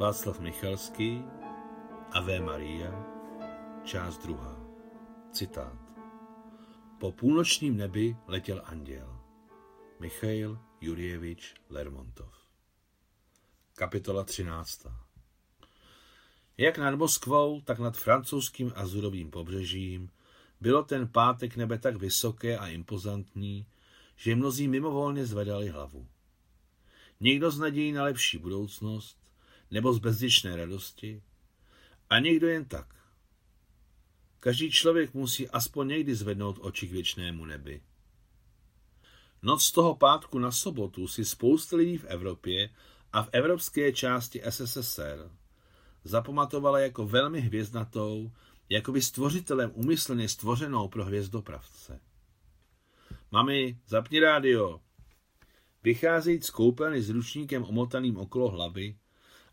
Václav Michalský, Ave Maria, část druhá. Citát. Po půlnočním nebi letěl anděl. Michail Jurjevič Lermontov. Kapitola 13. Jak nad Moskvou, tak nad francouzským azurovým pobřežím bylo ten pátek nebe tak vysoké a impozantní, že mnozí mimovolně zvedali hlavu. Někdo z nadějí na lepší budoucnost, nebo z bezděčné radosti, a někdo jen tak. Každý člověk musí aspoň někdy zvednout oči k věčnému nebi. Noc z toho pátku na sobotu si spousta lidí v Evropě a v evropské části SSSR zapamatovala jako velmi hvězdnatou, jako by stvořitelem umyslně stvořenou pro hvězdopravce. Mami, zapni rádio. Vycházejíc z koupelny s ručníkem omotaným okolo hlavy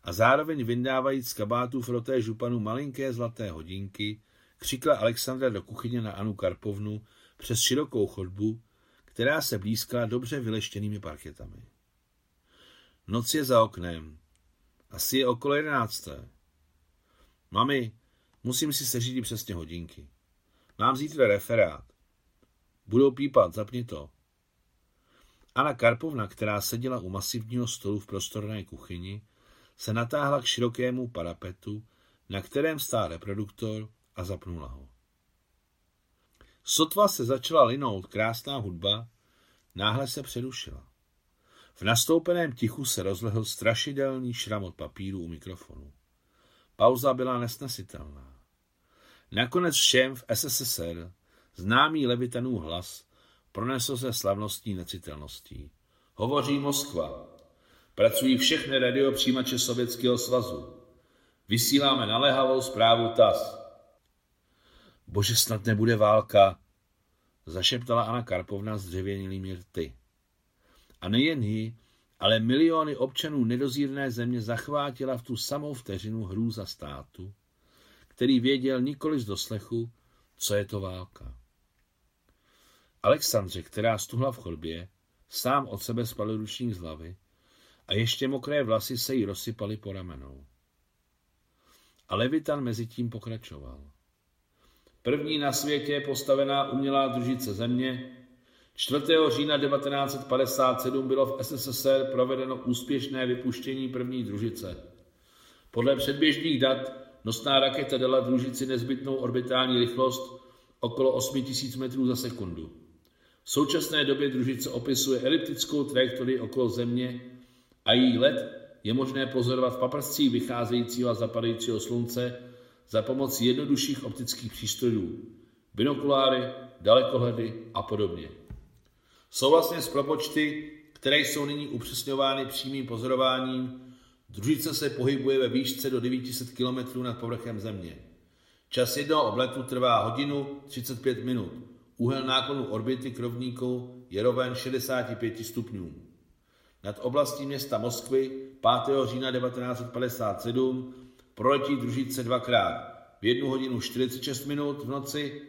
a zároveň vyndávajíc z kabátu froté županu malinké zlaté hodinky, křikla Alexandra do kuchyně na Anu Karpovnu přes širokou chodbu, která se blízkala dobře vyleštěnými parketami. Noc je za oknem. Asi je okolo jedenácté. Mami, musím si seřídit přesně hodinky. Mám zítra referát. Budou pípat, zapni to. Anna Karpovna, která seděla u masivního stolu v prostorné kuchyni, se natáhla k širokému parapetu, na kterém stál reproduktor a zapnula ho. Sotva se začala linout krásná hudba, náhle se přerušila. V nastoupeném tichu se rozlehl strašidelný šram od papíru u mikrofonu. Pauza byla nesnesitelná. Nakonec všem v SSSR známý Levitanův hlas pronesl se slavnostní necitelností. Hovoří Moskva. Pracují všechny radiopřijímače Sovětského svazu. Vysíláme naléhavou zprávu TAS. Bože, snad nebude válka, zašeptala Anna Karpovna s dřevěnilými rty. A nejen ji, ale miliony občanů nedozírné země zachvátila v tu samou vteřinu hrůza státu, který věděl nikoli z doslechu, co je to válka. Alexandře, která stuhla v chodbě, sám od sebe spal ručník z hlavy a ještě mokré vlasy se jí rozsypaly po ramenou. A Levitan mezi tím pokračoval. První na světě postavená umělá družice země 4. října 1957 bylo v SSSR provedeno úspěšné vypuštění první družice. Podle předběžných dat nosná raketa dala družici nezbytnou orbitální rychlost okolo 8000 metrů za sekundu. V současné době družice opisuje eliptickou trajektorii okolo Země a její let je možné pozorovat v paprscích vycházejícího a zapadajícího slunce za pomocí jednodušších optických přístrojů, binokuláry, dalekohledy a podobně. Souhlasně s propočty, které jsou nyní upřesňovány přímým pozorováním, družice se pohybuje ve výšce do 900 km nad povrchem Země. Čas jednoho obletu trvá hodinu 35 minut. Úhel náklonu orbity krovníku je roven 65 stupňům. Nad oblastí města Moskvy 5. října 1957 proletí družice dvakrát v 1 hodinu 46 minut v noci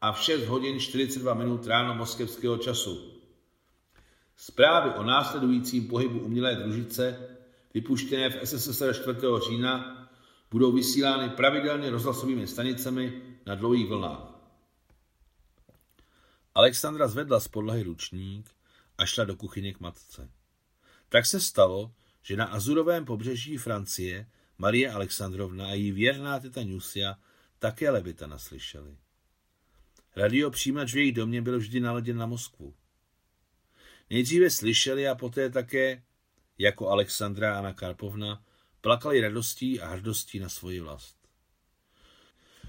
a v 6 hodin 42 minut ráno moskevského času. Zprávy o následujícím pohybu umělé družice, vypuštěné v SSSR 4. října, budou vysílány pravidelně rozhlasovými stanicemi na dlouhých vlnách. Alexandra zvedla z podlahy ručník a šla do kuchyně k matce. Tak se stalo, že na azurovém pobřeží Francie Marie Alexandrovna a její věrná teta Nusia také Levita naslyšeli. Radio přijímač v jejich domě byl vždy naladěn na Moskvu. Nejdříve slyšeli a poté také, jako Alexandra a Anna Karpovna, plakali radostí a hrdostí na svoji vlast.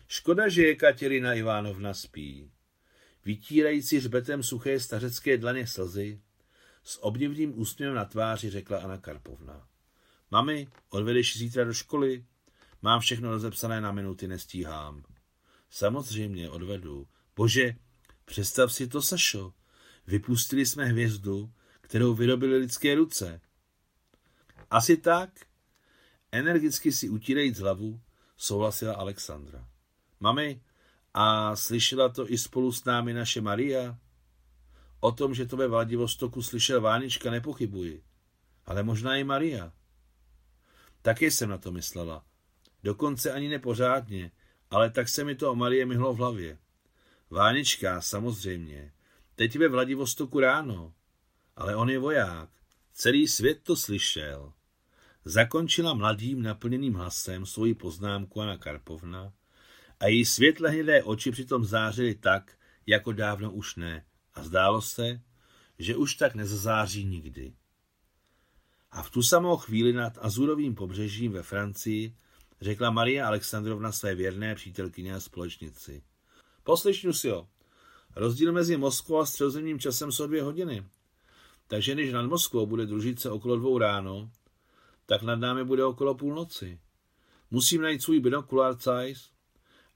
Škoda, že je Katerina Ivánovna spí. Vytírající řbetem suché stařecké dlaně slzy, s obdivným úsměvem na tváři řekla Anna Karpovna. Mami, odvedeš zítra do školy? Mám všechno rozepsané na minuty, nestíhám. Samozřejmě, odvedu. Bože, představ si to, Sašo. Vypustili jsme hvězdu, kterou vyrobili lidské ruce. Asi tak? Energicky si utírajíc hlavu, souhlasila Alexandra. Mami, a slyšela to i spolu s námi naše Maria? O tom, že to ve Vladivostoku slyšel Vánička, nepochybuji. Ale možná i Maria. Taky jsem na to myslela. Dokonce ani nepořádně, ale tak se mi to o Marie myhlo v hlavě. Vánička, samozřejmě. Teď ve Vladivostoku ráno. Ale on je voják. Celý svět to slyšel. Zakončila mladým naplněným hlasem svoji poznámku Anna Karpovna a její světle hnědé oči přitom zářily tak, jako dávno už ne. A zdálo se, že už tak nezazáří nikdy. A v tu samou chvíli nad Azurovým pobřežím ve Francii řekla Maria Alexandrovna své věrné přítelkyně a společnici. Poslyšnu si jo. Rozdíl mezi Moskvou a středozemním časem jsou dvě hodiny. Takže než nad Moskvou bude družice okolo dvou ráno, tak nad námi bude okolo půlnoci. Musím najít svůj binokulár Zeiss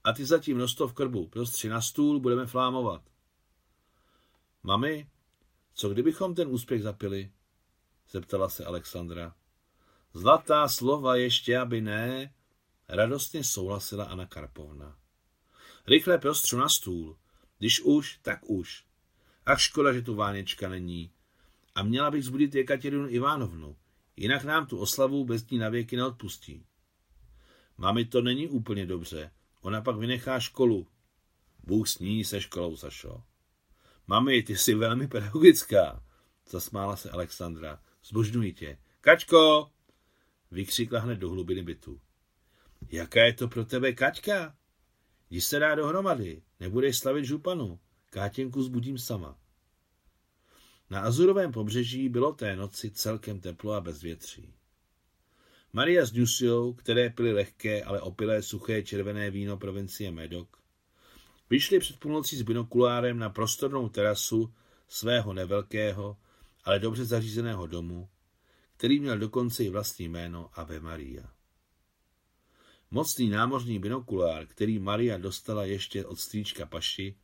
a ty zatím nosto v krbu. Prostři na stůl, budeme flámovat. Mami, co kdybychom ten úspěch zapili? Zeptala se Alexandra. Zlatá slova ještě, aby ne, radostně souhlasila Anna Karpovna. Rychle prostřu na stůl. Když už, tak už. Ach škoda, že tu Váněčka není. A měla bych zbudit Jekaterinu Ivánovnu. Jinak nám tu oslavu bez ní navěky neodpustí. Mami, to není úplně dobře. Ona pak vynechá školu. Bůh s ní se školou, Sašo. Mami, ty jsi velmi pedagogická, zasmála se Alexandra. Zbožňuji tě. Kačko! Vykřikla hned do hlubiny bytu. Jaká je to pro tebe Kaťka? Jdi se dá dohromady, nebudeš slavit županu. Kátěnku zbudím sama. Na Azurovém pobřeží bylo té noci celkem teplo a bezvětří. Maria s Nusiou, které pili lehké, ale opilé suché červené víno provincie Medok, vyšli před půlnocí s binokulárem na prostornou terasu svého nevelkého, ale dobře zařízeného domu, který měl dokonce i vlastní jméno Ave Maria. Mocný námořní binokulár, který Maria dostala ještě od strýčka Paši,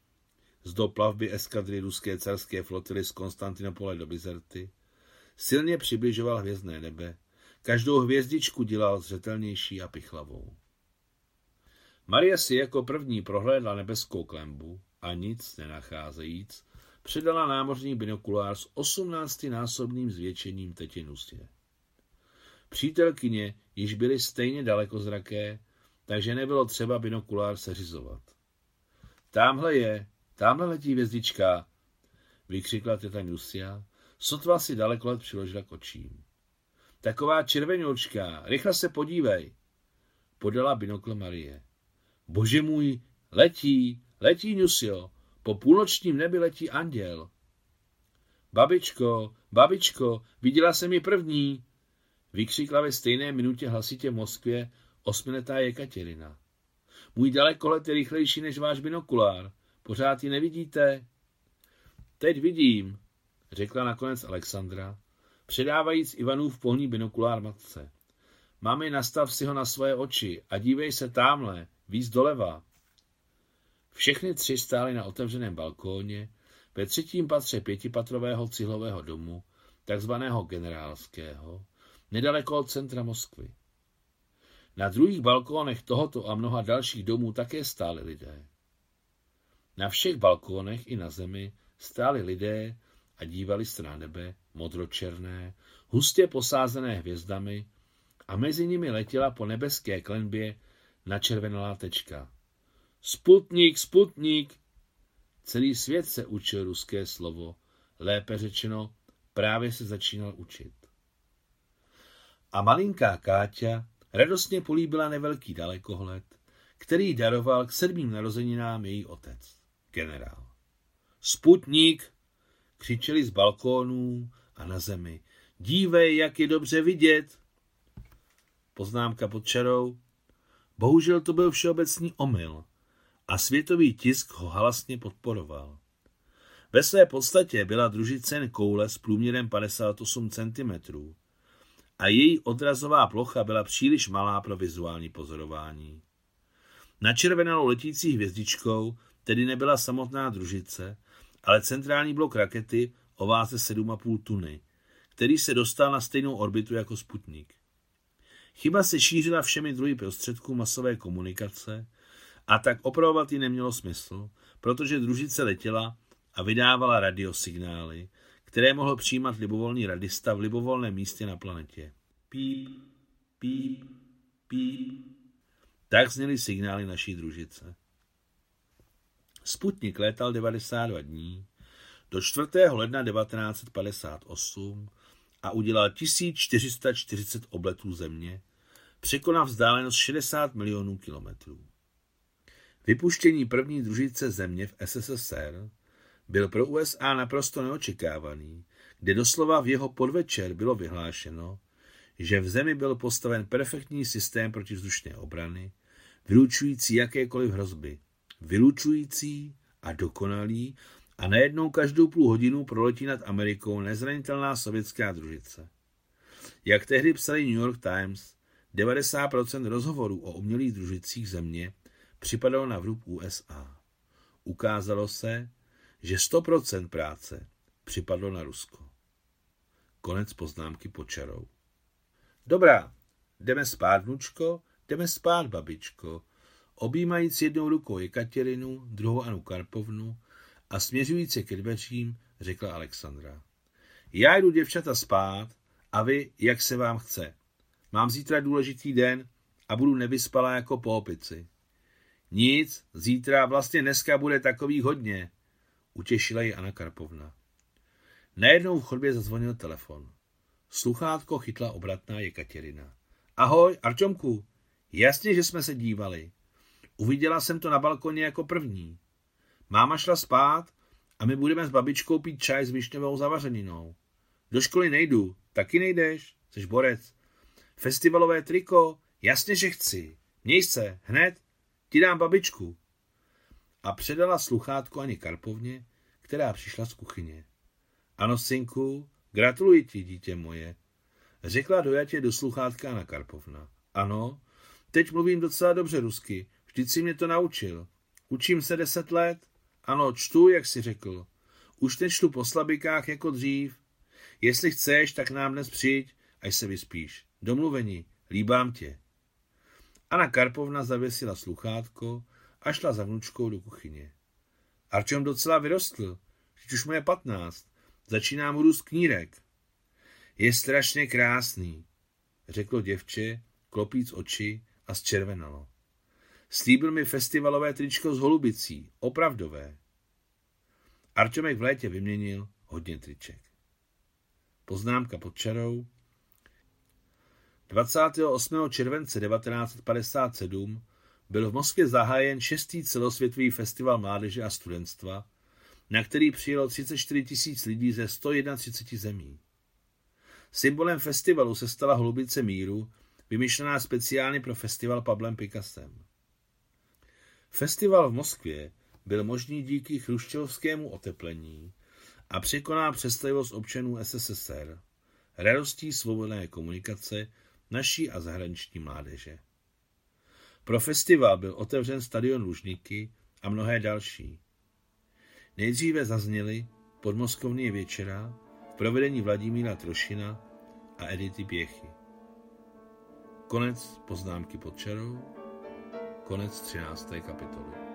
z do plavby eskadry ruské carské flotily z Konstantinopole do Bizerty, silně přibližoval hvězdné nebe, každou hvězdičku dělal zřetelnější a pichlavou. Maria si jako první prohlédla nebeskou klembu a nic nenacházejíc, předala námořní binokulár s osmnáctinásobným zvětšením tetinustě. Přítelkyně již byly stejně dalekozraké, takže nebylo třeba binokulár seřizovat. Támhle je, tamhle letí hvězdička, vykřikla teta Nusia, sotva si daleko let přiložila k očím. Taková červenoučka, rychle se podívej, podala binokl Marie. Bože můj, letí, letí, Nusio, po půlnočním nebi letí anděl. Babičko, babičko, viděla jsem ji první, vykřikla ve stejné minutě hlasitě v Moskvě osmiletá Jekaterina. Můj dalekolet je rychlejší než váš binokulár. Pořád ji nevidíte? Teď vidím, řekla nakonec Alexandra, předávajíc Ivanův polní binokulár matce. Mami, nastav si ho na svoje oči a dívej se tamhle, víc doleva. Všechny tři stály na otevřeném balkóně ve třetím patře pětipatrového cihlového domu, takzvaného generálského, nedaleko od centra Moskvy. Na druhých balkónech tohoto a mnoha dalších domů také stáli lidé. Na všech balkónech i na zemi stáli lidé a dívali se na nebe, modročerné, hustě posázené hvězdami a mezi nimi letěla po nebeské klenbě načervenalá tečka. Sputnik, sputnik! Celý svět se učil ruské slovo, lépe řečeno, právě se začínal učit. A malinká Káťa radostně políbila nevelký dalekohled, který daroval k sedmým narozeninám její otec, generál. Sputnik! křičeli z balkónů a na zemi. Dívej, jak je dobře vidět! Poznámka pod čarou. Bohužel to byl všeobecný omyl a světový tisk ho halasně podporoval. Ve své podstatě byla družice koule s průměrem 58 cm a její odrazová plocha byla příliš malá pro vizuální pozorování. Načervenalou letící hvězdičkou tedy nebyla samotná družice, ale centrální blok rakety o váze 7,5 tuny, který se dostal na stejnou orbitu jako Sputnik. Chyba se šířila všemi druhy prostředků masové komunikace a tak opravovat ji nemělo smysl, protože družice letěla a vydávala radiosignály, které mohl přijímat libovolný radista v libovolném místě na planetě. Pí, píp, píp. Tak zněly signály naší družice. Sputnik létal 92 dní do 4. ledna 1958 a udělal 1440 obletů země, překonal vzdálenost 60 milionů kilometrů. Vypuštění první družice země v SSSR byl pro USA naprosto neočekávaný, kde doslova v jeho podvečer bylo vyhlášeno, že v zemi byl postaven perfektní systém protivzdušné obrany, vylučující jakékoliv hrozby, vylučující a dokonalý a najednou každou půl hodinu proletí nad Amerikou nezranitelná sovětská družice. Jak tehdy psali New York Times, 90% rozhovorů o umělých družicích země připadalo na vrub USA. Ukázalo se, že 100% práce připadlo na Rusko. Konec poznámky počarou. Dobrá, jdeme spát, vnučko, jdeme spát, babičko, objímajíc jednou rukou Jekaterinu, druhou Anu Karpovnu a směřující ke dveřím, řekla Alexandra. Já jdu děvčata spát a vy, jak se vám chce. Mám zítra důležitý den a budu nevyspalá jako po opici. Nic, zítra, vlastně dneska bude takový hodně, utěšila ji Anna Karpovna. Najednou v chodbě zazvonil telefon. Sluchátko chytla obratná Jekaterina. Ahoj, Arčomku, jasně, že jsme se dívali. Uviděla jsem to na balkoně jako první. Máma šla spát a my budeme s babičkou pít čaj s višňovou zavařeninou. Do školy nejdu, taky nejdeš, jsi borec. Festivalové triko, jasně, že chci. Měj se, hned, ti dám babičku. A předala sluchátko ani Karpovně, která přišla z kuchyně. Ano, synku, gratuluji ti, dítě moje, řekla dojatě do sluchátka na Karpovna. Ano, teď mluvím docela dobře rusky, vždyť si mě to naučil. Učím se deset let, ano, čtu, jak si řekl. Už nečtu po slabikách jako dřív. Jestli chceš, tak nám dnes přijď, až se vyspíš. Domluvení, líbám tě. Anna Karpovna zavěsila sluchátko a šla za vnučkou do kuchyně. Arčom docela vyrostl, teď už mu je patnáct. Začíná mu růst knírek. Je strašně krásný, řeklo děvče, klopíc oči a zčervenalo. Slíbil mi festivalové tričko z holubicí, opravdové. Arčomek v létě vyměnil hodně triček. Poznámka pod čarou. 28. července 1957 byl v Moskvě zahájen šestý celosvětový festival mládeže a studentstva, na který přijelo 34 tisíc lidí ze 131 zemí. Symbolem festivalu se stala holubice míru, vymyšlená speciálně pro festival Pablem Picassem. Festival v Moskvě byl možný díky chruščovskému oteplení a překoná představivost občanů SSSR, radostí svobodné komunikace naší a zahraniční mládeže. Pro festival byl otevřen stadion Lužníky a mnohé další. Nejdříve zazněly podmoskovní věčera v provedení Vladimíra Trošina a Edity Pěchy. Konec poznámky pod čarou, konec 13. kapitoly.